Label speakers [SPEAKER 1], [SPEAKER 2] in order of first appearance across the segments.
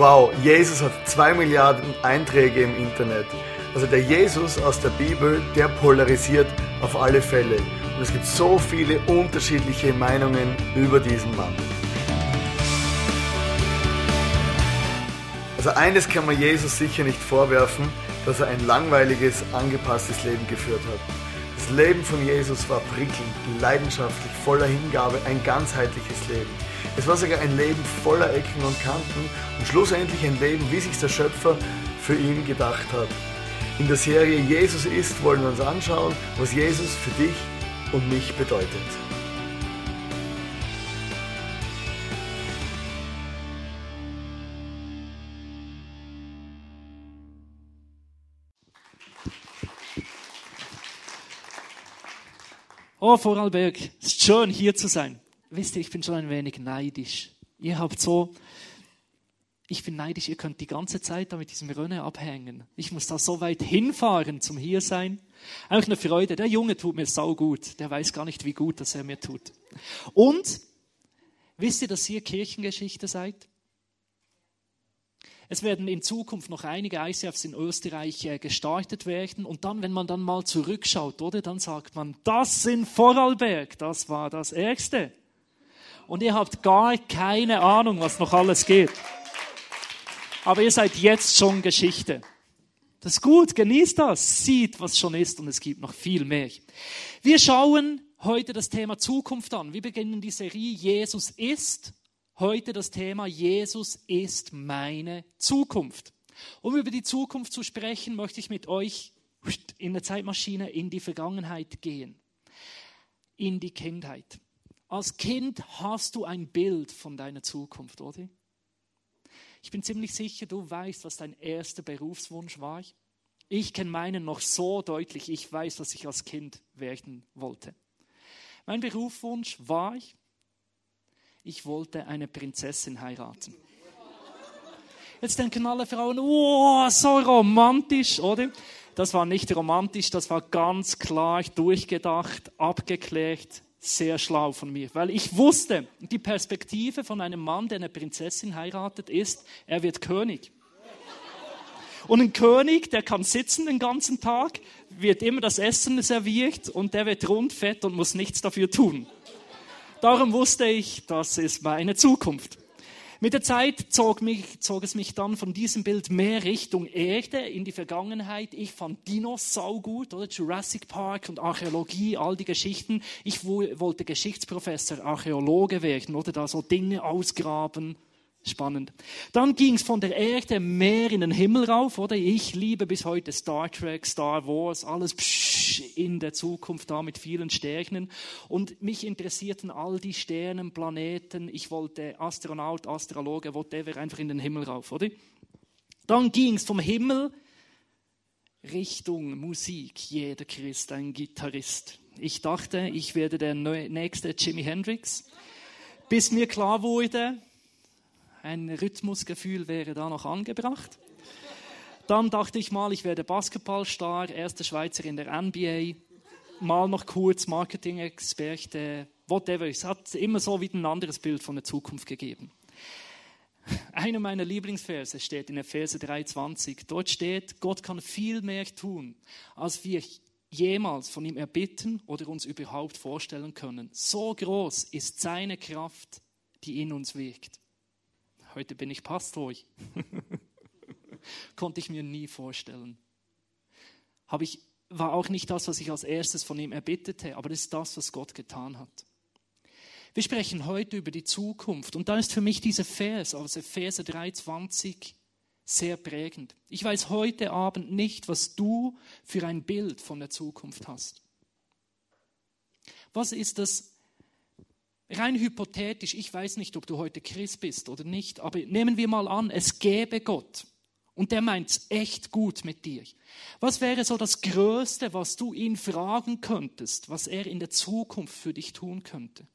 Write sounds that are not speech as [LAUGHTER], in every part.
[SPEAKER 1] wow, Jesus hat zwei Milliarden Einträge im Internet. Also der Jesus aus der Bibel, der polarisiert auf alle Fälle. Und es gibt so viele unterschiedliche Meinungen über diesen Mann. Also eines kann man Jesus sicher nicht vorwerfen, dass er ein langweiliges, angepasstes Leben geführt hat. Das Leben von Jesus war prickelnd, leidenschaftlich, voller Hingabe, ein ganzheitliches Leben. Es war sogar ein Leben voller Ecken und Kanten und schlussendlich ein Leben, wie sich der Schöpfer für ihn gedacht hat. In der Serie Jesus ist wollen wir uns anschauen, was Jesus für dich und mich bedeutet.
[SPEAKER 2] Oh, Vorarlberg, es ist schön hier zu sein. Wisst ihr, ich bin schon ein wenig neidisch. Ihr habt so ich bin neidisch, ihr könnt die ganze Zeit da mit diesem Rennen abhängen. Ich muss da so weit hinfahren zum hier sein. Einfach eine Freude. Der Junge tut mir sau gut. Der weiß gar nicht, wie gut das er mir tut. Und wisst ihr, dass ihr Kirchengeschichte seid? Es werden in Zukunft noch einige ICFs in Österreich äh, gestartet werden. Und dann, wenn man dann mal zurückschaut, oder, dann sagt man, das in Vorarlberg, das war das Ärgste. Und ihr habt gar keine Ahnung, was noch alles geht aber ihr seid jetzt schon Geschichte. Das ist gut, genießt das, sieht, was schon ist und es gibt noch viel mehr. Wir schauen heute das Thema Zukunft an. Wir beginnen die Serie Jesus ist. Heute das Thema Jesus ist meine Zukunft. Um über die Zukunft zu sprechen, möchte ich mit euch in der Zeitmaschine in die Vergangenheit gehen. In die Kindheit. Als Kind hast du ein Bild von deiner Zukunft, oder? Ich bin ziemlich sicher, du weißt, was dein erster Berufswunsch war. Ich kenne meinen noch so deutlich. Ich weiß, was ich als Kind werden wollte. Mein Berufswunsch war, ich wollte eine Prinzessin heiraten. Jetzt denken alle Frauen, oh, so romantisch, oder? Das war nicht romantisch, das war ganz klar durchgedacht, abgeklärt, sehr schlau von mir, weil ich wusste, die Perspektive von einem Mann, der eine Prinzessin heiratet, ist, er wird König. Und ein König, der kann sitzen den ganzen Tag, wird immer das Essen serviert und der wird rundfett und muss nichts dafür tun. Darum wusste ich, das ist meine Zukunft. Mit der Zeit zog, mich, zog, es mich dann von diesem Bild mehr Richtung Erde in die Vergangenheit. Ich fand Dinos saugut, oder Jurassic Park und Archäologie, all die Geschichten. Ich wollte Geschichtsprofessor, Archäologe werden, oder da so Dinge ausgraben. Spannend. Dann ging es von der Erde mehr in den Himmel rauf, oder? Ich liebe bis heute Star Trek, Star Wars, alles in der Zukunft da mit vielen Sternen. Und mich interessierten all die Sternen, Planeten. Ich wollte Astronaut, Astrologe, whatever, einfach in den Himmel rauf, oder? Dann ging es vom Himmel Richtung Musik. Jeder Christ ein Gitarrist. Ich dachte, ich werde der nächste Jimi Hendrix. Bis mir klar wurde, ein Rhythmusgefühl wäre da noch angebracht. Dann dachte ich mal, ich werde Basketballstar, erste Schweizer in der NBA, mal noch kurz Marketing-Experte, whatever. Es hat immer so wieder ein anderes Bild von der Zukunft gegeben. Einer meiner Lieblingsverse steht in Epheser 3,20. Dort steht, Gott kann viel mehr tun, als wir jemals von ihm erbitten oder uns überhaupt vorstellen können. So groß ist seine Kraft, die in uns wirkt heute bin ich Pastor. [LAUGHS] Konnte ich mir nie vorstellen. Habe ich, war auch nicht das, was ich als erstes von ihm erbittete, aber das ist das, was Gott getan hat. Wir sprechen heute über die Zukunft und da ist für mich dieser Vers aus Epheser 3,20 sehr prägend. Ich weiß heute Abend nicht, was du für ein Bild von der Zukunft hast. Was ist das Rein hypothetisch, ich weiß nicht, ob du heute Christ bist oder nicht, aber nehmen wir mal an, es gäbe Gott und der meint es echt gut mit dir. Was wäre so das Größte, was du ihn fragen könntest, was er in der Zukunft für dich tun könnte?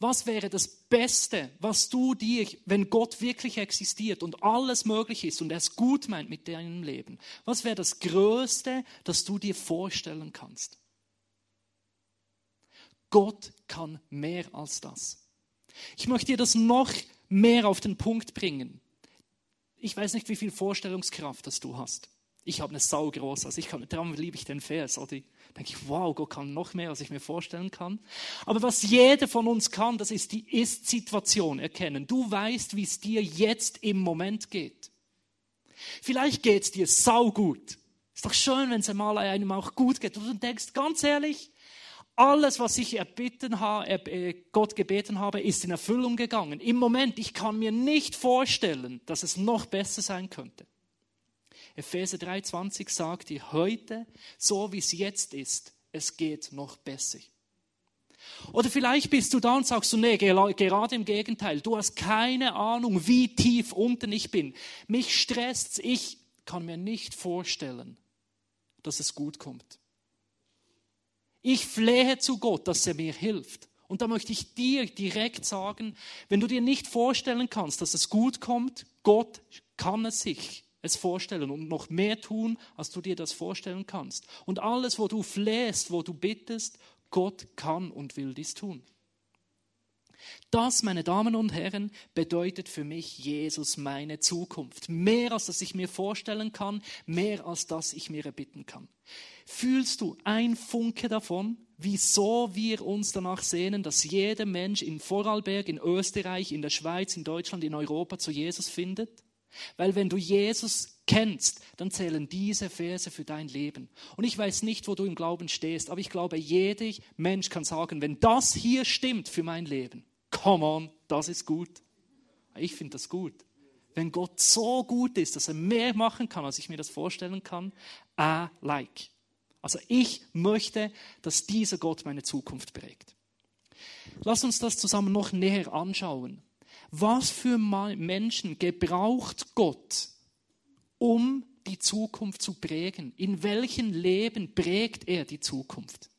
[SPEAKER 2] Was wäre das Beste, was du dir, wenn Gott wirklich existiert und alles möglich ist und er es gut meint mit deinem Leben, was wäre das Größte, das du dir vorstellen kannst? Gott kann mehr als das. Ich möchte dir das noch mehr auf den Punkt bringen. Ich weiß nicht, wie viel Vorstellungskraft das du hast. Ich habe eine Sau groß, also ich kann, darum liebe ich den Vers. Oder denke ich, wow, Gott kann noch mehr, als ich mir vorstellen kann. Aber was jeder von uns kann, das ist die Ist-Situation erkennen. Du weißt, wie es dir jetzt im Moment geht. Vielleicht geht es dir saugut. Ist doch schön, wenn es einmal einem auch gut geht. Und du denkst, ganz ehrlich, alles, was ich erbitten habe, äh, Gott gebeten habe, ist in Erfüllung gegangen. Im Moment, ich kann mir nicht vorstellen, dass es noch besser sein könnte. Epheser 3,20 sagt dir heute, so wie es jetzt ist, es geht noch besser. Oder vielleicht bist du da und sagst du, nee, gerade im Gegenteil, du hast keine Ahnung, wie tief unten ich bin. Mich stresst ich kann mir nicht vorstellen, dass es gut kommt. Ich flehe zu Gott, dass er mir hilft. Und da möchte ich dir direkt sagen, wenn du dir nicht vorstellen kannst, dass es gut kommt, Gott kann es sich es vorstellen und noch mehr tun, als du dir das vorstellen kannst. Und alles, wo du flehst, wo du bittest, Gott kann und will dies tun. Das, meine Damen und Herren, bedeutet für mich Jesus meine Zukunft. Mehr als das ich mir vorstellen kann, mehr als das ich mir erbitten kann. Fühlst du ein Funke davon, wieso wir uns danach sehnen, dass jeder Mensch in Vorarlberg, in Österreich, in der Schweiz, in Deutschland, in Europa zu Jesus findet? Weil wenn du Jesus kennst, dann zählen diese Verse für dein Leben. Und ich weiß nicht, wo du im Glauben stehst, aber ich glaube, jeder Mensch kann sagen, wenn das hier stimmt für mein Leben, come on, das ist gut. Ich finde das gut. Wenn Gott so gut ist, dass er mehr machen kann, als ich mir das vorstellen kann, I like. Also ich möchte, dass dieser Gott meine Zukunft prägt. Lass uns das zusammen noch näher anschauen. Was für Menschen gebraucht Gott, um die Zukunft zu prägen? In welchem Leben prägt er die Zukunft?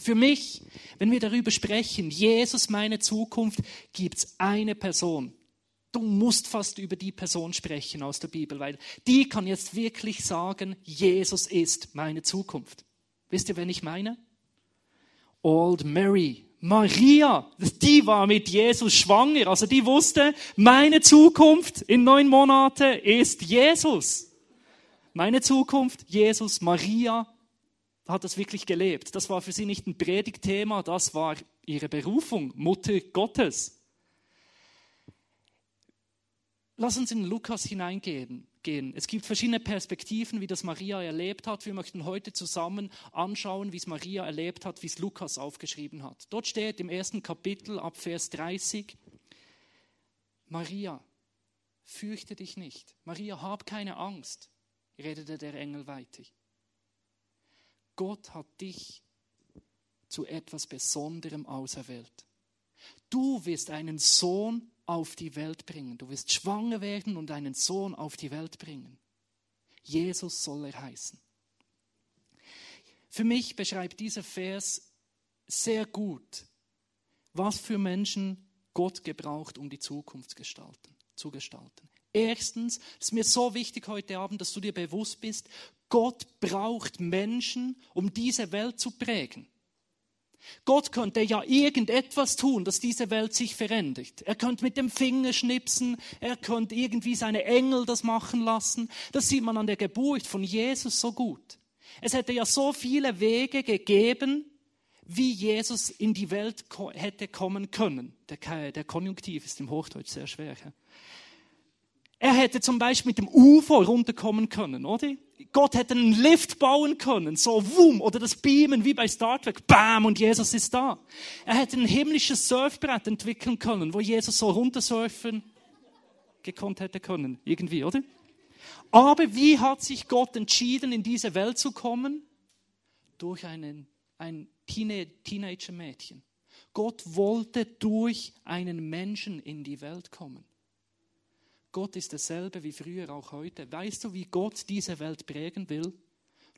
[SPEAKER 2] Für mich, wenn wir darüber sprechen, Jesus meine Zukunft, gibt es eine Person, Du musst fast über die Person sprechen aus der Bibel, weil die kann jetzt wirklich sagen, Jesus ist meine Zukunft. Wisst ihr, wen ich meine? Old Mary, Maria, die war mit Jesus schwanger. Also die wusste, meine Zukunft in neun Monaten ist Jesus. Meine Zukunft, Jesus, Maria, hat das wirklich gelebt. Das war für sie nicht ein Predigtthema, das war ihre Berufung, Mutter Gottes. Lass uns in Lukas hineingehen. Es gibt verschiedene Perspektiven, wie das Maria erlebt hat. Wir möchten heute zusammen anschauen, wie es Maria erlebt hat, wie es Lukas aufgeschrieben hat. Dort steht im ersten Kapitel ab Vers 30, Maria, fürchte dich nicht. Maria, hab keine Angst, redete der Engel weiter. Gott hat dich zu etwas Besonderem auserwählt. Du wirst einen Sohn auf die Welt bringen. Du wirst schwanger werden und einen Sohn auf die Welt bringen. Jesus soll er heißen. Für mich beschreibt dieser Vers sehr gut, was für Menschen Gott gebraucht, um die Zukunft zu gestalten. Erstens, es ist mir so wichtig heute Abend, dass du dir bewusst bist, Gott braucht Menschen, um diese Welt zu prägen. Gott könnte ja irgendetwas tun, dass diese Welt sich verändert. Er könnte mit dem Finger schnipsen, er könnte irgendwie seine Engel das machen lassen. Das sieht man an der Geburt von Jesus so gut. Es hätte ja so viele Wege gegeben, wie Jesus in die Welt hätte kommen können. Der, Konjunktiv ist im Hochdeutsch sehr schwer. Er hätte zum Beispiel mit dem Ufer runterkommen können, oder? Gott hätte einen Lift bauen können, so wum, oder das Beamen wie bei Star Trek, bam, und Jesus ist da. Er hätte ein himmlisches Surfbrett entwickeln können, wo Jesus so runtersurfen gekonnt hätte können, irgendwie, oder? Aber wie hat sich Gott entschieden, in diese Welt zu kommen? Durch einen, ein Teenager-Mädchen. Gott wollte durch einen Menschen in die Welt kommen. Gott ist derselbe wie früher auch heute. Weißt du, wie Gott diese Welt prägen will?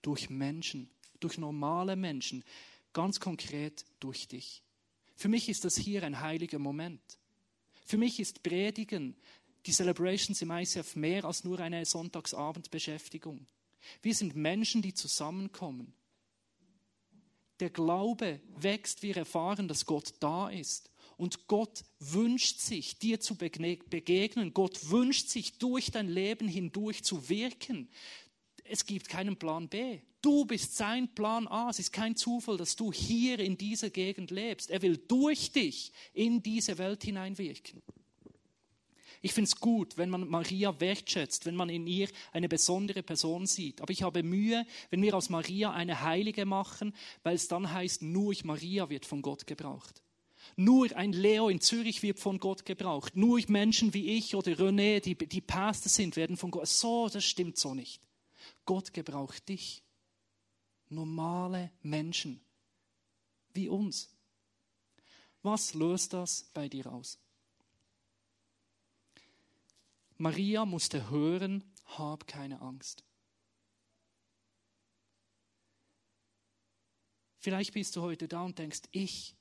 [SPEAKER 2] Durch Menschen, durch normale Menschen, ganz konkret durch dich. Für mich ist das hier ein heiliger Moment. Für mich ist Predigen, die Celebrations im ICF mehr als nur eine Sonntagsabendbeschäftigung. Wir sind Menschen, die zusammenkommen. Der Glaube wächst, wir erfahren, dass Gott da ist Und Gott wünscht sich, dir zu begegnen. Gott wünscht sich, durch dein Leben hindurch zu wirken. Es gibt keinen Plan B. Du bist sein Plan A. Es ist kein Zufall, dass du hier in dieser Gegend lebst. Er will durch dich in diese Welt hineinwirken. Ich finde es gut, wenn man Maria wertschätzt, wenn man in ihr eine besondere Person sieht. Aber ich habe Mühe, wenn wir aus Maria eine Heilige machen, weil es dann heißt, nur ich Maria wird von Gott gebraucht. Nur ein Leo in Zürich wird von Gott gebraucht. Nur Menschen wie ich oder René, die, die Pastor sind, werden von Gott. So, das stimmt so nicht. Gott gebraucht dich. Normale Menschen wie uns. Was löst das bei dir aus? Maria musste hören, hab keine Angst. Vielleicht bist du heute da und denkst, ich,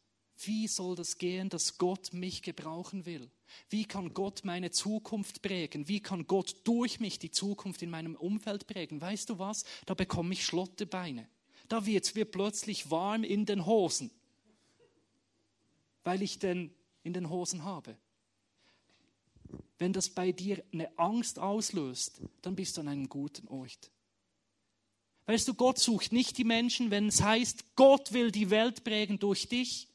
[SPEAKER 2] wie soll das gehen, dass Gott mich gebrauchen will? Wie kann Gott meine Zukunft prägen? Wie kann Gott durch mich die Zukunft in meinem Umfeld prägen? Weißt du was? Da bekomme ich Schlotterbeine. Da wird es mir plötzlich warm in den Hosen, weil ich den in den Hosen habe wenn das bei dir eine Angst auslöst, dann bist du an einem guten Ort. Weißt du, Gott sucht nicht die Menschen, wenn es heißt, Gott will die Welt prägen durch dich,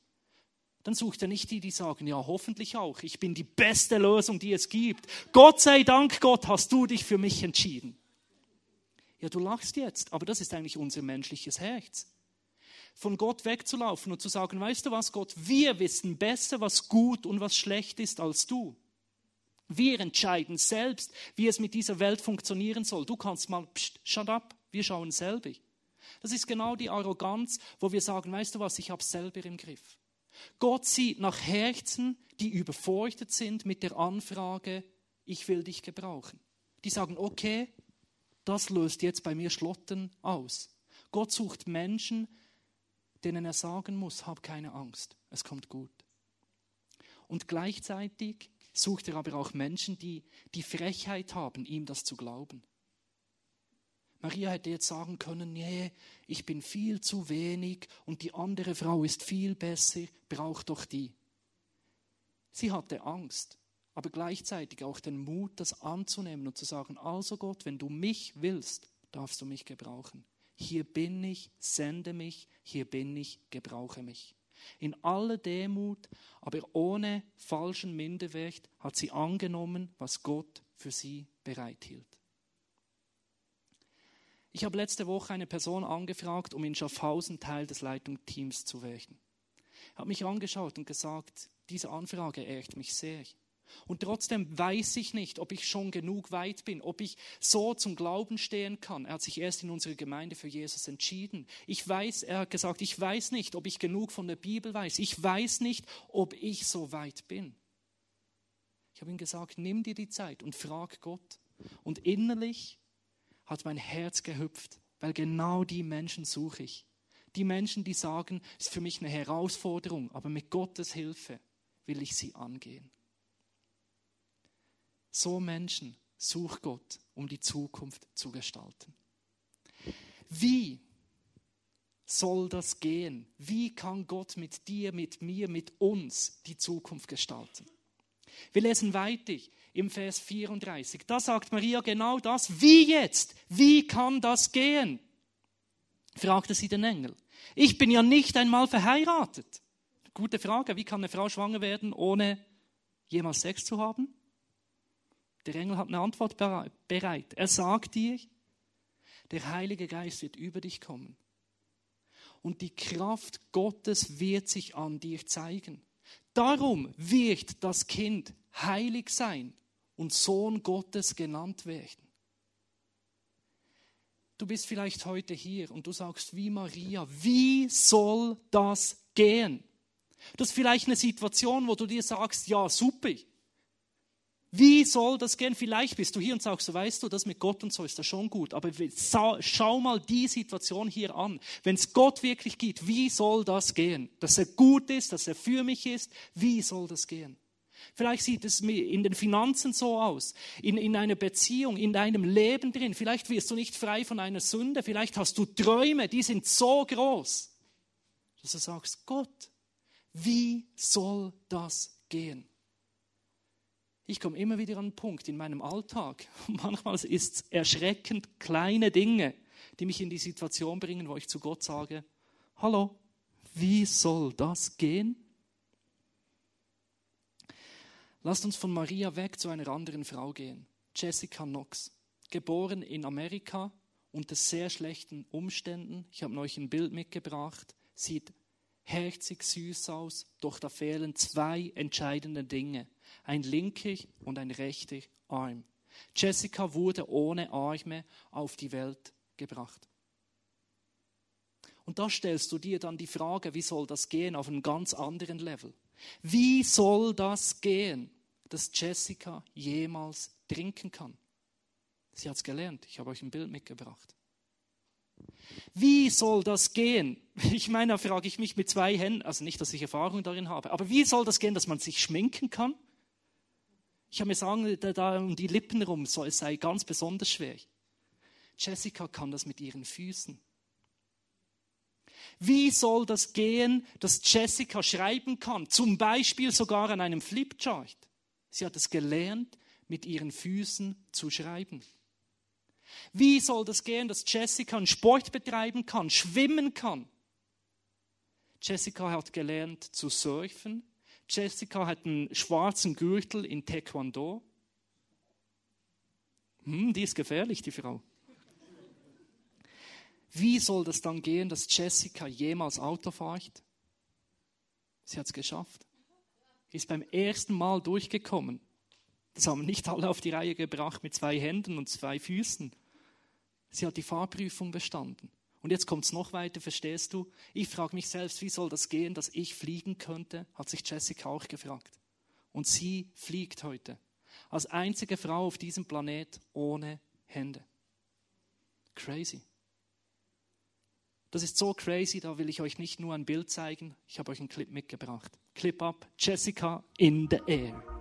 [SPEAKER 2] dann sucht er nicht die, die sagen, ja, hoffentlich auch, ich bin die beste Lösung, die es gibt. Gott sei Dank, Gott, hast du dich für mich entschieden. Ja, du lachst jetzt, aber das ist eigentlich unser menschliches Herz. Von Gott wegzulaufen und zu sagen, weißt du was, Gott, wir wissen besser, was gut und was schlecht ist als du. Wir entscheiden selbst, wie es mit dieser Welt funktionieren soll. Du kannst mal, pst, shut up, wir schauen selber. Das ist genau die Arroganz, wo wir sagen, weißt du was, ich habe selber im Griff. Gott sieht nach Herzen, die überfordert sind mit der Anfrage, ich will dich gebrauchen. Die sagen, okay, das löst jetzt bei mir Schlotten aus. Gott sucht Menschen, denen er sagen muss, hab keine Angst, es kommt gut. Und gleichzeitig sucht er aber auch Menschen, die die Frechheit haben, ihm das zu glauben. Maria hätte jetzt sagen können, nee, ich bin viel zu wenig und die andere Frau ist viel besser, braucht doch die. Sie hatte Angst, aber gleichzeitig auch den Mut, das anzunehmen und zu sagen, also Gott, wenn du mich willst, darfst du mich gebrauchen. Hier bin ich, sende mich, hier bin ich, gebrauche mich. In aller Demut, aber ohne falschen Minderwert hat sie angenommen, was Gott für sie bereithielt. Ich habe letzte Woche eine Person angefragt, um in Schaffhausen Teil des Leitungsteams zu werden. Er hat mich angeschaut und gesagt, diese Anfrage ehrt mich sehr. Und trotzdem weiß ich nicht, ob ich schon genug weit bin, ob ich so zum Glauben stehen kann. Er hat sich erst in unserer Gemeinde für Jesus entschieden. Ich weiß, er hat gesagt, ich weiß nicht, ob ich genug von der Bibel weiß. Ich weiß nicht, ob ich so weit bin. Ich habe ihm gesagt, nimm dir die Zeit und frag Gott. Und innerlich hat mein Herz gehüpft, weil genau die Menschen suche ich. Die Menschen, die sagen, es ist für mich eine Herausforderung, aber mit Gottes Hilfe will ich sie angehen. So Menschen sucht Gott, um die Zukunft zu gestalten. Wie soll das gehen? Wie kann Gott mit dir, mit mir, mit uns die Zukunft gestalten? Wir lesen weiter im Vers 34. Da sagt Maria genau das. Wie jetzt? Wie kann das gehen? fragte sie den Engel. Ich bin ja nicht einmal verheiratet. Gute Frage. Wie kann eine Frau schwanger werden, ohne jemals Sex zu haben? Der Engel hat eine Antwort bereit. Er sagt dir, der Heilige Geist wird über dich kommen. Und die Kraft Gottes wird sich an dir zeigen. Darum wird das Kind heilig sein und Sohn Gottes genannt werden. Du bist vielleicht heute hier und du sagst wie Maria, wie soll das gehen? Das ist vielleicht eine Situation, wo du dir sagst, ja, super, wie soll das gehen? Vielleicht bist du hier und sagst, so weißt du, das mit Gott und so ist das schon gut. Aber schau mal die Situation hier an. Wenn es Gott wirklich gibt, wie soll das gehen? Dass er gut ist, dass er für mich ist, wie soll das gehen? Vielleicht sieht es in den Finanzen so aus, in, in einer Beziehung, in deinem Leben drin. Vielleicht wirst du nicht frei von einer Sünde. Vielleicht hast du Träume, die sind so groß, dass du sagst, Gott, Wie soll das gehen? Ich komme immer wieder an einen Punkt in meinem Alltag. [LAUGHS] Manchmal ist es erschreckend kleine Dinge, die mich in die Situation bringen, wo ich zu Gott sage, hallo, wie soll das gehen? Lasst uns von Maria weg zu einer anderen Frau gehen. Jessica Knox, geboren in Amerika unter sehr schlechten Umständen. Ich habe euch ein Bild mitgebracht. Sieht herzig süß aus, doch da fehlen zwei entscheidende Dinge. Ein linker und ein rechter Arm. Jessica wurde ohne Arme auf die Welt gebracht. Und da stellst du dir dann die Frage, wie soll das gehen auf einem ganz anderen Level? Wie soll das gehen, dass Jessica jemals trinken kann? Sie hat es gelernt. Ich habe euch ein Bild mitgebracht. Wie soll das gehen? [LAUGHS] Ich meine, da frage ich mich mit zwei Händen, also nicht, dass ich Erfahrung darin habe, aber wie soll das gehen, dass man sich schminken kann? Ich habe mir sagen, da, da um die Lippen rum, so, es sei ganz besonders schwer. Jessica kann das mit ihren Füßen. Wie soll das gehen, dass Jessica schreiben kann? Zum Beispiel sogar an einem Flipchart. Sie hat es gelernt, mit ihren Füßen zu schreiben. Wie soll das gehen, dass Jessica einen Sport betreiben kann, schwimmen kann? Jessica hat gelernt zu surfen. Jessica hat einen schwarzen Gürtel in Taekwondo. Hm, die ist gefährlich, die Frau. Wie soll das dann gehen, dass Jessica jemals Auto fährt? Sie hat es geschafft. Ist beim ersten Mal durchgekommen. Das haben nicht alle auf die Reihe gebracht mit zwei Händen und zwei Füßen. Sie hat die Fahrprüfung bestanden. Und jetzt kommt es noch weiter, verstehst du? Ich frage mich selbst, wie soll das gehen, dass ich fliegen könnte? Hat sich Jessica auch gefragt. Und sie fliegt heute. Als einzige Frau auf diesem Planet ohne Hände. Crazy. Das ist so crazy, da will ich euch nicht nur ein Bild zeigen, ich habe euch einen Clip mitgebracht. Clip up, Jessica in the air.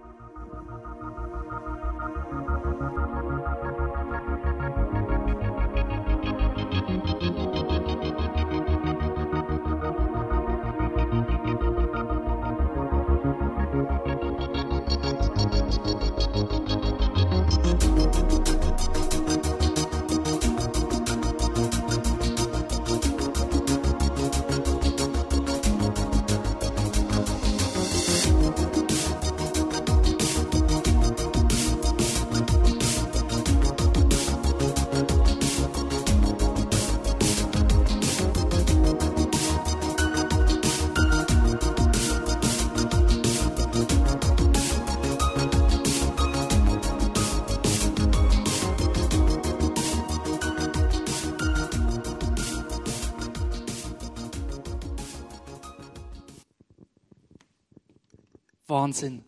[SPEAKER 2] Wahnsinn.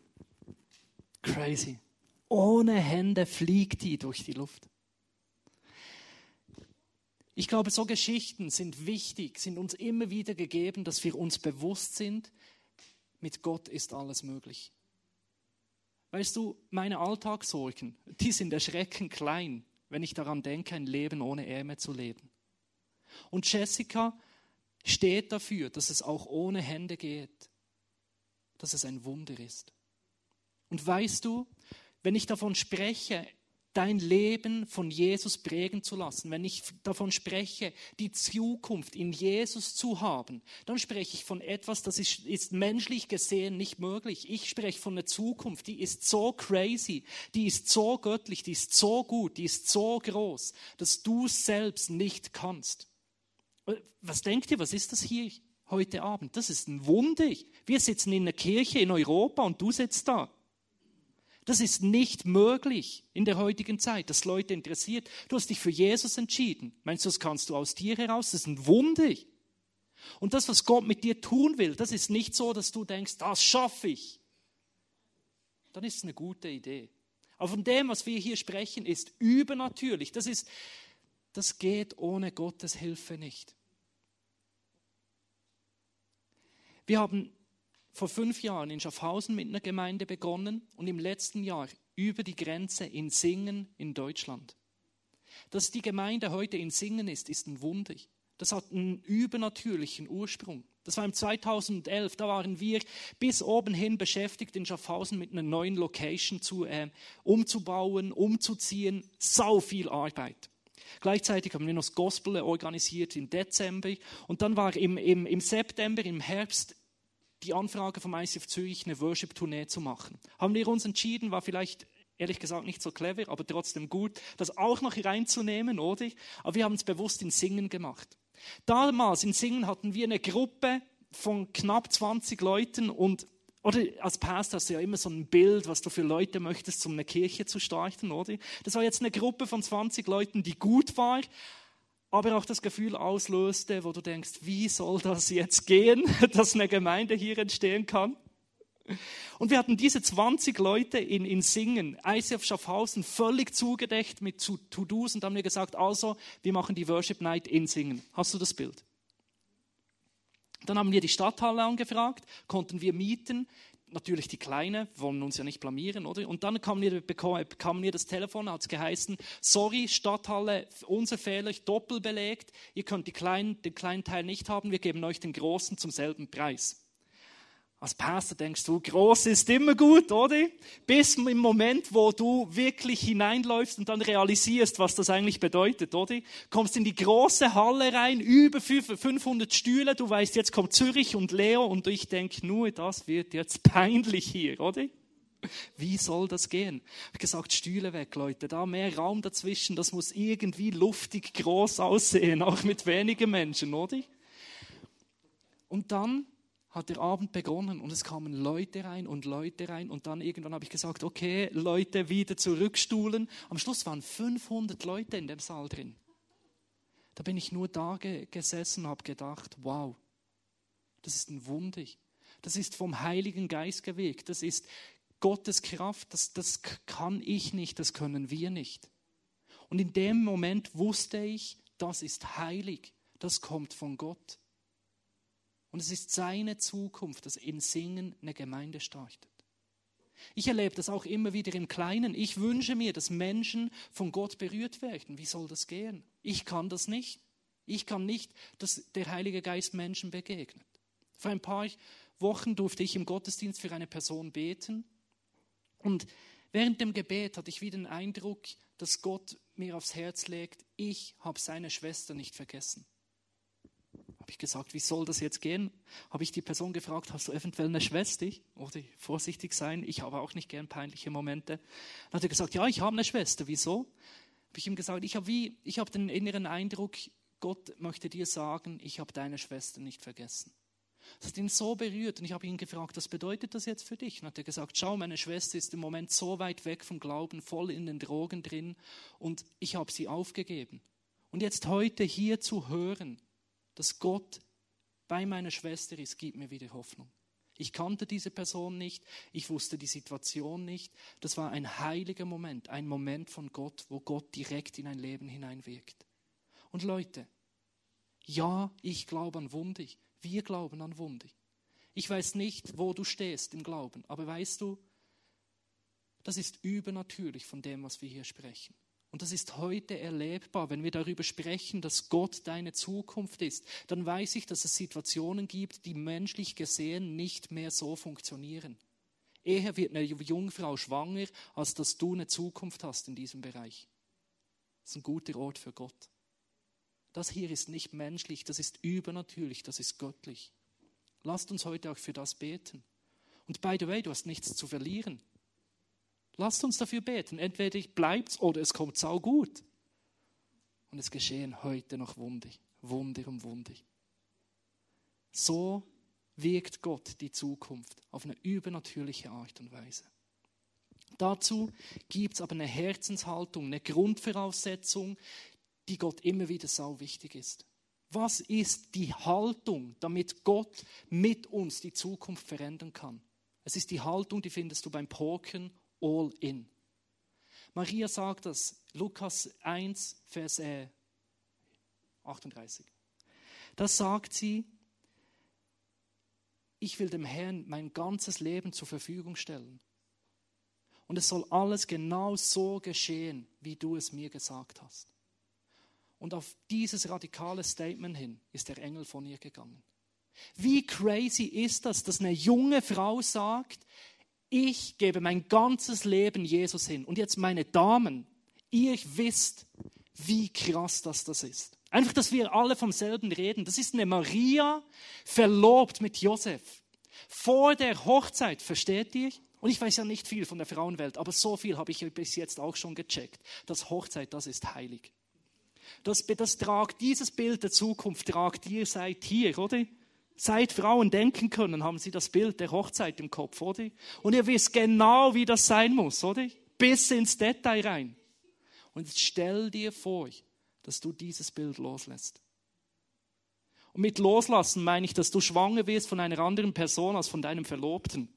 [SPEAKER 2] Crazy. Ohne Hände fliegt die durch die Luft. Ich glaube, so Geschichten sind wichtig, sind uns immer wieder gegeben, dass wir uns bewusst sind, mit Gott ist alles möglich. Weißt du, meine Alltagssorgen, die sind erschreckend klein, wenn ich daran denke, ein Leben ohne Ärmel zu leben. Und Jessica steht dafür, dass es auch ohne Hände geht dass es ein Wunder ist. Und weißt du, wenn ich davon spreche, dein Leben von Jesus prägen zu lassen, wenn ich davon spreche, die Zukunft in Jesus zu haben, dann spreche ich von etwas, das ist, ist, menschlich gesehen nicht möglich. Ich spreche von einer Zukunft, die ist so crazy, die ist so göttlich, die ist so gut, die ist so groß, dass du selbst nicht kannst. Was denkt ihr, was ist das hier? Heute Abend. Das ist ein Wunder. Wir sitzen in einer Kirche in Europa und du sitzt da. Das ist nicht möglich in der heutigen Zeit, dass Leute interessiert. Du hast dich für Jesus entschieden. Meinst du, das kannst du aus dir heraus? Das ist ein Wunder. Und das, was Gott mit dir tun will, das ist nicht so, dass du denkst, das schaffe ich. Dann ist es eine gute Idee. Aber von dem, was wir hier sprechen, ist übernatürlich. Das ist, das geht ohne Gottes Hilfe nicht. Wir haben vor fünf Jahren in Schaffhausen mit einer Gemeinde begonnen und im letzten Jahr über die Grenze in Singen in Deutschland. Dass die Gemeinde heute in Singen ist, ist ein Wunder. Das hat einen übernatürlichen Ursprung. Das war im 2011. Da waren wir bis oben hin beschäftigt, in Schaffhausen mit einer neuen Location zu, äh, umzubauen, umzuziehen. Sau viel Arbeit. Gleichzeitig haben wir noch das Gospel organisiert im Dezember. Und dann war im, im, im September, im Herbst, die Anfrage vom ICF Zürich, eine Worship-Tournee zu machen. Haben wir uns entschieden, war vielleicht ehrlich gesagt nicht so clever, aber trotzdem gut, das auch noch reinzunehmen, oder? Aber wir haben es bewusst in Singen gemacht. Damals in Singen hatten wir eine Gruppe von knapp 20 Leuten und oder als Pastor hast du ja immer so ein Bild, was du für Leute möchtest, um eine Kirche zu starten, oder? Das war jetzt eine Gruppe von 20 Leuten, die gut war, aber auch das Gefühl auslöste, wo du denkst, wie soll das jetzt gehen, [LAUGHS] dass eine Gemeinde hier entstehen kann? Und wir hatten diese 20 Leute in, in Singen, ICF Schaffhausen, völlig zugedeckt mit To-Dos und haben mir gesagt, also, wir machen die Worship Night in Singen. Hast du das Bild? Dann haben wir die Stadthalle angefragt, konnten wir mieten. Natürlich die Kleine, wollen uns ja nicht blamieren, oder? Und dann kam mir, bekam mir das Telefon, hat es geheißen, sorry, Stadthalle, unser Fehler, doppelt belegt, ihr könnt die kleinen, den kleinen Teil nicht haben, wir geben euch den großen zum selben Preis. Als Pastor denkst du, groß ist immer gut, oder? Bis im Moment, wo du wirklich hineinläufst und dann realisierst, was das eigentlich bedeutet, oder? Kommst in die große Halle rein, über 500 Stühle, du weißt, jetzt kommt Zürich und Leo und ich denke nur, das wird jetzt peinlich hier, oder? Wie soll das gehen? Ich habe gesagt, Stühle weg, Leute, da mehr Raum dazwischen, das muss irgendwie luftig groß aussehen, auch mit wenigen Menschen, oder? Und dann hat der Abend begonnen und es kamen Leute rein und Leute rein und dann irgendwann habe ich gesagt, okay, Leute wieder zurückstuhlen. Am Schluss waren 500 Leute in dem Saal drin. Da bin ich nur da gesessen und habe gedacht, wow, das ist ein Wunder. Das ist vom Heiligen Geist gewirkt. Das ist Gottes Kraft. Das, das kann ich nicht, das können wir nicht. Und in dem Moment wusste ich, das ist heilig. Das kommt von Gott. Und es ist seine Zukunft, dass in Singen eine Gemeinde startet. Ich erlebe das auch immer wieder im Kleinen. Ich wünsche mir, dass Menschen von Gott berührt werden. Wie soll das gehen? Ich kann das nicht. Ich kann nicht, dass der Heilige Geist Menschen begegnet. Vor ein paar Wochen durfte ich im Gottesdienst für eine Person beten. Und während dem Gebet hatte ich wieder den Eindruck, dass Gott mir aufs Herz legt, ich habe seine Schwester nicht vergessen. Habe ich gesagt, wie soll das jetzt gehen? Habe ich die Person gefragt, hast du eventuell eine Schwester? Oder vorsichtig sein, ich habe auch nicht gern peinliche Momente. Dann hat er gesagt, ja, ich habe eine Schwester. Wieso? Habe ich ihm gesagt, ich habe wie, ich habe den inneren Eindruck, Gott möchte dir sagen, ich habe deine Schwester nicht vergessen. Das hat ihn so berührt und ich habe ihn gefragt, was bedeutet das jetzt für dich? Und hat er gesagt, schau, meine Schwester ist im Moment so weit weg vom Glauben, voll in den Drogen drin und ich habe sie aufgegeben. Und jetzt heute hier zu hören, dass Gott bei meiner Schwester ist, gibt mir wieder Hoffnung. Ich kannte diese Person nicht, ich wusste die Situation nicht. Das war ein heiliger Moment, ein Moment von Gott, wo Gott direkt in ein Leben hineinwirkt. Und Leute, ja, ich glaube an Wunder. Wir glauben an Wunder. Ich weiß nicht, wo du stehst im Glauben, aber weißt du, das ist übernatürlich von dem, was wir hier sprechen. Und das ist heute erlebbar. Wenn wir darüber sprechen, dass Gott deine Zukunft ist, dann weiß ich, dass es Situationen gibt, die menschlich gesehen nicht mehr so funktionieren. Eher wird eine Jungfrau schwanger, als dass du eine Zukunft hast in diesem Bereich. Das ist ein guter Ort für Gott. Das hier ist nicht menschlich, das ist übernatürlich, das ist göttlich. Lasst uns heute auch für das beten. Und by the way, du hast nichts zu verlieren. Lasst uns dafür beten. Entweder bleibt oder es kommt sau gut. Und es geschehen heute noch Wunder, Wunder um Wunder. So wirkt Gott die Zukunft auf eine übernatürliche Art und Weise. Dazu gibt es aber eine Herzenshaltung, eine Grundvoraussetzung, die Gott immer wieder sau wichtig ist. Was ist die Haltung, damit Gott mit uns die Zukunft verändern kann? Es ist die Haltung, die findest du beim Pokern all in. Maria sagt das, Lukas 1, Vers 38. Äh, da sagt sie, ich will dem Herrn mein ganzes Leben zur Verfügung stellen. Und es soll alles genau so geschehen, wie du es mir gesagt hast. Und auf dieses radikale Statement hin ist der Engel von ihr gegangen. Wie crazy ist das, dass eine junge Frau sagt, ich gebe mein ganzes Leben Jesus hin. Und jetzt meine Damen, ihr wisst, wie krass das, das ist. Einfach, dass wir alle vom selben reden. Das ist eine Maria, verlobt mit Josef. Vor der Hochzeit, versteht ihr? Und ich weiß ja nicht viel von der Frauenwelt, aber so viel habe ich bis jetzt auch schon gecheckt. Das Hochzeit, das ist heilig. Das, das tragt, dieses Bild der Zukunft tragt ihr seid hier, oder? Seit Frauen denken können, haben sie das Bild der Hochzeit im Kopf, oder? Und ihr wisst genau, wie das sein muss, oder? Bis ins Detail rein. Und stell dir vor, dass du dieses Bild loslässt. Und mit loslassen meine ich, dass du schwanger wirst von einer anderen Person als von deinem Verlobten.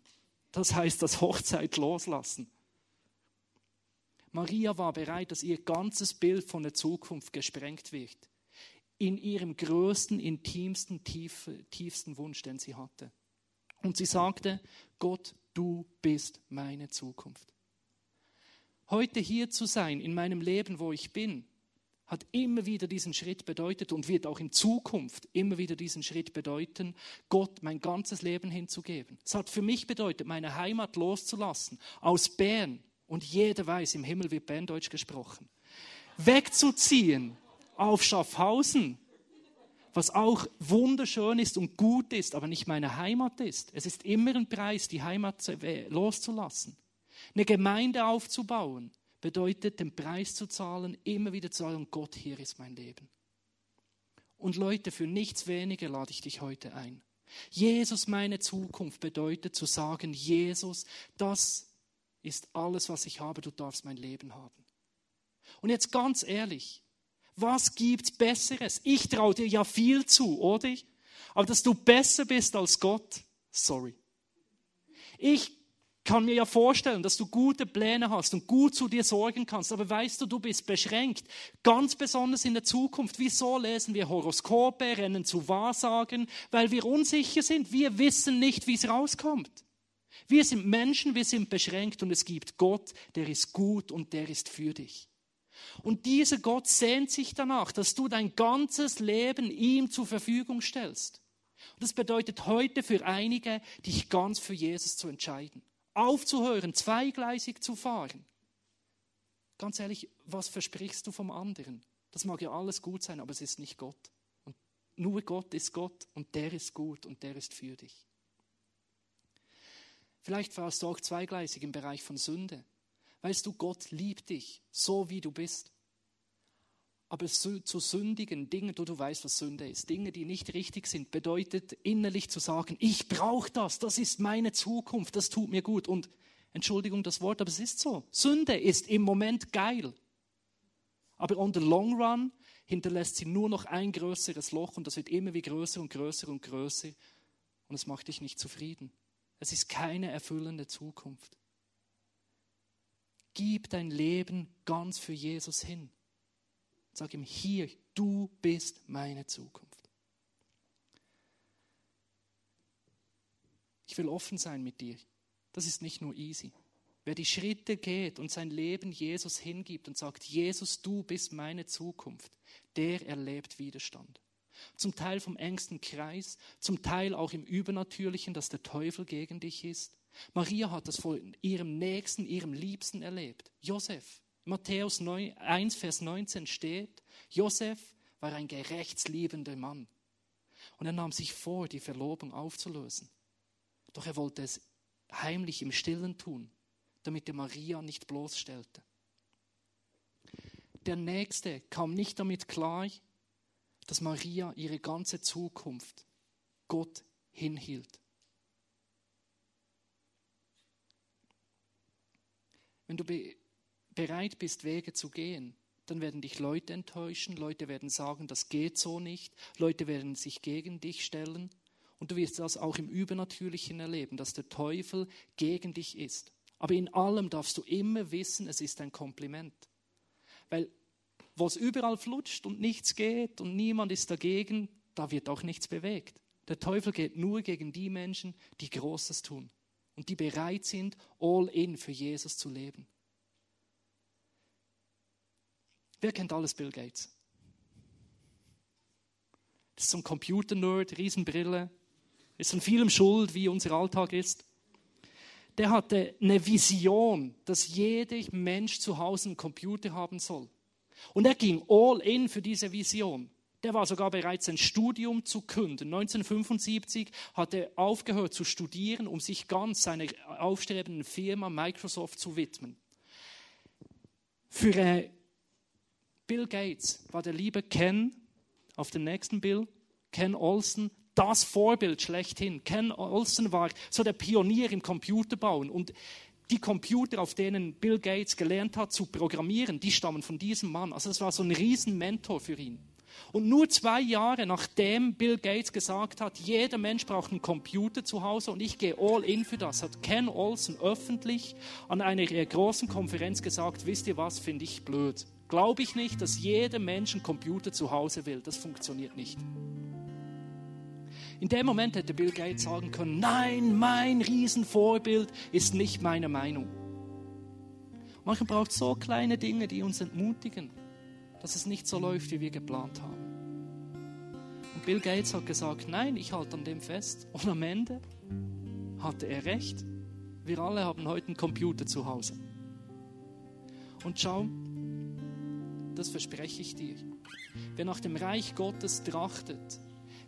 [SPEAKER 2] Das heißt, das Hochzeit loslassen. Maria war bereit, dass ihr ganzes Bild von der Zukunft gesprengt wird. In ihrem größten, intimsten, tiefe, tiefsten Wunsch, den sie hatte. Und sie sagte, Gott, du bist meine Zukunft. Heute hier zu sein, in meinem Leben, wo ich bin, hat immer wieder diesen Schritt bedeutet und wird auch in Zukunft immer wieder diesen Schritt bedeuten, Gott mein ganzes Leben hinzugeben. Es hat für mich bedeutet, meine Heimat loszulassen, aus Bern, und jeder weiß, im Himmel wird Berndeutsch gesprochen, wegzuziehen auf Schaffhausen, was auch wunderschön ist und gut ist, aber nicht meine Heimat ist. Es ist immer ein Preis, die Heimat loszulassen. Eine Gemeinde aufzubauen bedeutet, den Preis zu zahlen, immer wieder zu sagen, Gott, hier ist mein Leben. Und Leute, für nichts weniger lade ich dich heute ein. Jesus, meine Zukunft bedeutet zu sagen, Jesus, das ist alles, was ich habe, du darfst mein Leben haben. Und jetzt ganz ehrlich, was gibt's Besseres? Ich traue dir ja viel zu, oder? Aber dass du besser bist als Gott, sorry. Ich kann mir ja vorstellen, dass du gute Pläne hast und gut zu dir sorgen kannst, aber weißt du, du bist beschränkt, ganz besonders in der Zukunft. Wieso lesen wir Horoskope, rennen zu Wahrsagen? Weil wir unsicher sind. Wir wissen nicht, wie es rauskommt. Wir sind Menschen, wir sind beschränkt und es gibt Gott, der ist gut und der ist für dich. Und dieser Gott sehnt sich danach, dass du dein ganzes Leben ihm zur Verfügung stellst. Und das bedeutet heute für einige, dich ganz für Jesus zu entscheiden. Aufzuhören, zweigleisig zu fahren. Ganz ehrlich, was versprichst du vom anderen? Das mag ja alles gut sein, aber es ist nicht Gott. Und nur Gott ist Gott und der ist gut und der ist für dich. Vielleicht warst du auch zweigleisig im Bereich von Sünde. Weißt du, Gott liebt dich, so wie du bist. Aber zu sündigen Dingen, du, du weißt, was Sünde ist, Dinge, die nicht richtig sind, bedeutet innerlich zu sagen, ich brauche das, das ist meine Zukunft, das tut mir gut. Und Entschuldigung das Wort, aber es ist so. Sünde ist im Moment geil. Aber on the long run hinterlässt sie nur noch ein größeres Loch und das wird immer wie größer und größer und größer und es macht dich nicht zufrieden. Es ist keine erfüllende Zukunft. Gib dein Leben ganz für Jesus hin. Sag ihm, hier, du bist meine Zukunft. Ich will offen sein mit dir. Das ist nicht nur easy. Wer die Schritte geht und sein Leben Jesus hingibt und sagt, Jesus, du bist meine Zukunft, der erlebt Widerstand zum Teil vom engsten Kreis, zum Teil auch im Übernatürlichen, dass der Teufel gegen dich ist. Maria hat das von ihrem Nächsten, ihrem Liebsten erlebt. Josef. Matthäus 1, Vers 19 steht, Josef war ein gerechtsliebender Mann. Und er nahm sich vor, die Verlobung aufzulösen. Doch er wollte es heimlich im Stillen tun, damit er Maria nicht bloßstellte. Der Nächste kam nicht damit klar, dass Maria ihre ganze Zukunft Gott hinhielt. Wenn du be bereit bist, Wege zu gehen, dann werden dich Leute enttäuschen, Leute werden sagen, das geht so nicht, Leute werden sich gegen dich stellen und du wirst das auch im Übernatürlichen erleben, dass der Teufel gegen dich ist. Aber in allem darfst du immer wissen, es ist ein Kompliment. Weil wo es überall flutscht und nichts geht und niemand ist dagegen, da wird auch nichts bewegt. Der Teufel geht nur gegen die Menschen, die Großes tun und die bereit sind, all in für Jesus zu leben. Wer kennt alles Bill Gates? Das ist so ein Computer-Nerd, Riesenbrille, ist an vielem schuld, wie unser Alltag ist. Der hatte eine Vision, dass jeder Mensch zu Hause einen Computer haben soll. Und er ging all in für diese Vision. Der war sogar bereit, sein Studium zu künden. 1975 hat er aufgehört zu studieren, um sich ganz seiner aufstrebenden Firma Microsoft zu widmen. Für äh, Bill Gates war der liebe Ken auf dem nächsten Bill, Ken Olsen, das Vorbild schlechthin. Ken Olsen war so der Pionier im Computerbauen und die Computer, auf denen Bill Gates gelernt hat zu programmieren, die stammen von diesem Mann. Also das war so ein Riesenmentor für ihn. Und nur zwei Jahre nachdem Bill Gates gesagt hat, jeder Mensch braucht einen Computer zu Hause und ich gehe all in für das, hat Ken Olsen öffentlich an einer großen Konferenz gesagt, wisst ihr was, finde ich blöd. Glaube ich nicht, dass jeder Mensch einen Computer zu Hause will. Das funktioniert nicht. In dem Moment hätte Bill Gates sagen können, nein, mein Riesenvorbild ist nicht meine Meinung. Manchmal braucht es so kleine Dinge, die uns entmutigen dass es nicht so läuft, wie wir geplant haben. Und Bill Gates hat gesagt, nein, ich halte an dem fest. Und am Ende hatte er recht. Wir alle haben heute einen Computer zu Hause. Und schau, das verspreche ich dir. Wer nach dem Reich Gottes trachtet,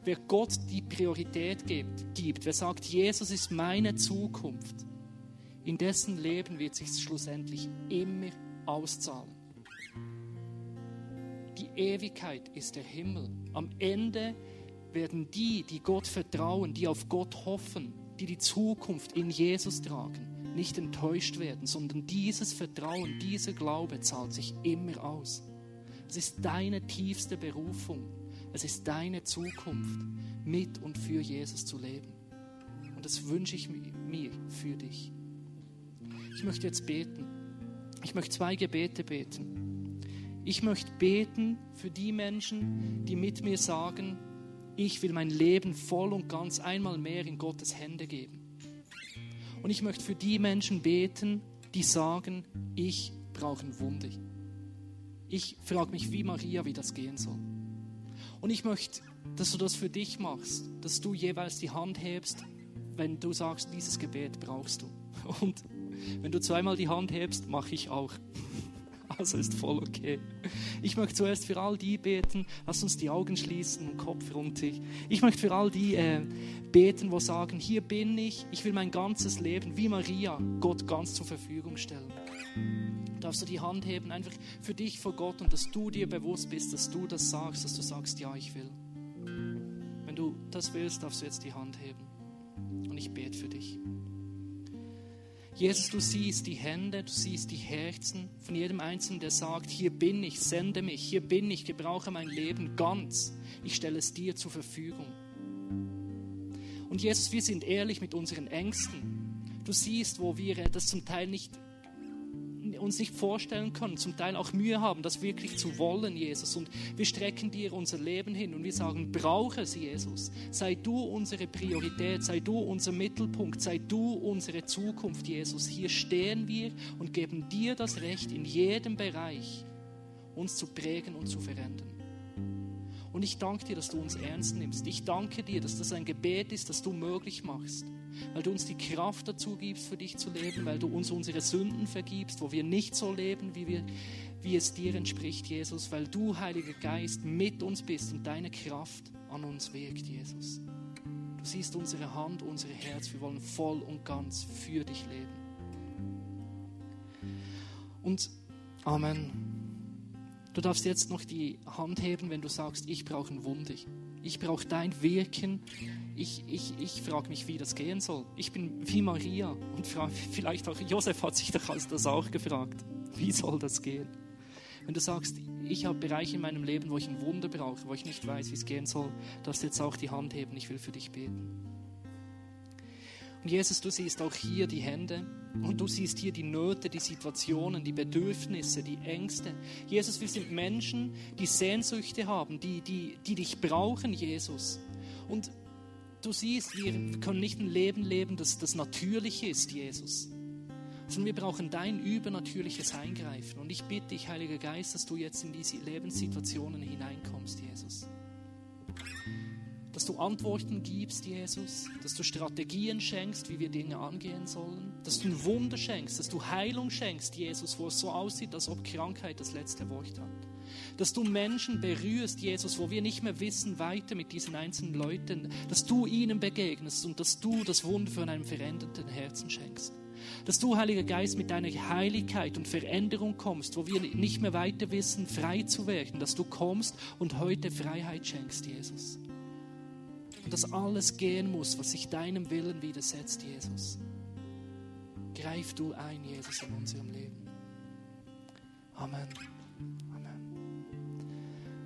[SPEAKER 2] wer Gott die Priorität gibt, gibt, wer sagt, Jesus ist meine Zukunft, in dessen Leben wird sich schlussendlich immer auszahlen. Ewigkeit ist der Himmel. Am Ende werden die, die Gott vertrauen, die auf Gott hoffen, die die Zukunft in Jesus tragen, nicht enttäuscht werden, sondern dieses Vertrauen, dieser Glaube zahlt sich immer aus. Es ist deine tiefste Berufung. Es ist deine Zukunft, mit und für Jesus zu leben. Und das wünsche ich mir für dich. Ich möchte jetzt beten. Ich möchte zwei Gebete beten. Ich möchte beten für die Menschen, die mit mir sagen, ich will mein Leben voll und ganz einmal mehr in Gottes Hände geben. Und ich möchte für die Menschen beten, die sagen, ich brauche ein Wunder. Ich frage mich wie Maria, wie das gehen soll. Und ich möchte, dass du das für dich machst, dass du jeweils die Hand hebst, wenn du sagst, dieses Gebet brauchst du. [LAUGHS] Und wenn du zweimal die Hand hebst, mache ich auch. [LAUGHS] Also ist voll okay. Ich möchte zuerst für all die beten, lass uns die Augen schließen und Kopf runter. Ich möchte für all die äh, beten, wo sagen, hier bin ich, ich will mein ganzes Leben wie Maria Gott ganz zur Verfügung stellen. Darfst du die Hand heben, einfach für dich vor Gott und dass du dir bewusst bist, dass du das sagst, dass du sagst, ja, ich will. Wenn du das willst, darfst du jetzt die Hand heben und ich bete für dich. Jesus, du siehst die Hände, du siehst die Herzen von jedem Einzelnen, der sagt, hier bin ich, sende mich, hier bin ich, gebrauche mein Leben ganz, ich stelle es dir zur Verfügung. Und Jesus, wir sind ehrlich mit unseren Ängsten. Du siehst, wo wir das zum Teil nicht uns nicht vorstellen können, zum Teil auch Mühe haben, das wirklich zu wollen, Jesus. Und wir strecken dir unser Leben hin und wir sagen, brauche es, Jesus. Sei du unsere Priorität, sei du unser Mittelpunkt, sei du unsere Zukunft, Jesus. Hier stehen wir und geben dir das Recht, in jedem Bereich uns zu prägen und zu verändern. Und ich danke dir, dass du uns ernst nimmst. Ich danke dir, dass das ein Gebet ist, das du möglich machst weil du uns die Kraft dazu gibst, für dich zu leben, weil du uns unsere Sünden vergibst, wo wir nicht so leben, wie, wir, wie es dir entspricht, Jesus, weil du, Heiliger Geist, mit uns bist und deine Kraft an uns wirkt, Jesus. Du siehst unsere Hand, unser Herz, wir wollen voll und ganz für dich leben. Und Amen. Du darfst jetzt noch die Hand heben, wenn du sagst, ich brauche ein Wunder. Ich brauche dein Wirken ich, ich, ich frage mich, wie das gehen soll. Ich bin wie Maria und vielleicht auch Josef hat sich das auch gefragt. Wie soll das gehen? Wenn du sagst, ich habe Bereiche in meinem Leben, wo ich ein Wunder brauche, wo ich nicht weiß, wie es gehen soll, darfst du jetzt auch die Hand heben, ich will für dich beten. Und Jesus, du siehst auch hier die Hände und du siehst hier die Nöte, die Situationen, die Bedürfnisse, die Ängste. Jesus, wir sind Menschen, die Sehnsüchte haben, die, die, die dich brauchen, Jesus. Und du siehst, wir können nicht ein Leben leben, das, das natürlich ist, Jesus. Sondern wir brauchen dein übernatürliches Eingreifen. Und ich bitte dich, Heiliger Geist, dass du jetzt in diese Lebenssituationen hineinkommst, Jesus. dass du Antworten gibst, Jesus, dass du Strategien schenkst, wie wir Dinge angehen sollen, dass du ein Wunder schenkst, dass du Heilung schenkst, Jesus, wo es so aussieht, als ob Krankheit das letzte Wort hat. Dass du Menschen berührst, Jesus, wo wir nicht mehr wissen, weiter mit diesen einzelnen Leuten, dass du ihnen begegnest und dass du das Wunder von einem veränderten Herzen schenkst. Dass du, Heiliger Geist, mit deiner Heiligkeit und Veränderung kommst, wo wir nicht mehr weiter wissen, frei zu werden, dass du kommst und heute Freiheit schenkst, Jesus. Und dass alles gehen muss, was sich deinem Willen widersetzt, Jesus. Greif du ein, Jesus, in unserem Leben. Amen. Amen.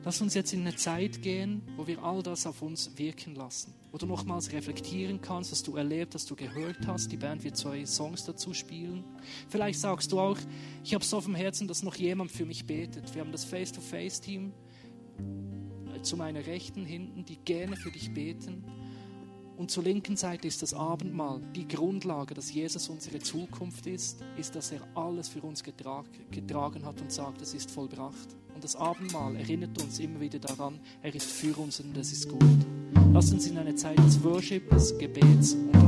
[SPEAKER 2] Lass uns jetzt in eine Zeit gehen, wo wir all das auf uns wirken lassen. Wo du nochmals reflektieren kannst, was du erlebt, was du gehört hast. Die Band wird zwei Songs dazu spielen. Vielleicht sagst du auch, ich habe so auf dem Herzen, dass noch jemand für mich betet. Wir haben das Face-to-Face-Team zu meiner Rechten hinten, die gerne für dich beten. Und zur linken Seite ist das Abendmahl. Die Grundlage, dass Jesus unsere Zukunft ist, ist, dass er alles für uns getragen hat und sagt, es ist vollbracht. Und das Abendmahl erinnert uns immer wieder daran, er ist für uns und das ist gut. Lass uns in eine Zeit des Worships, Gebets und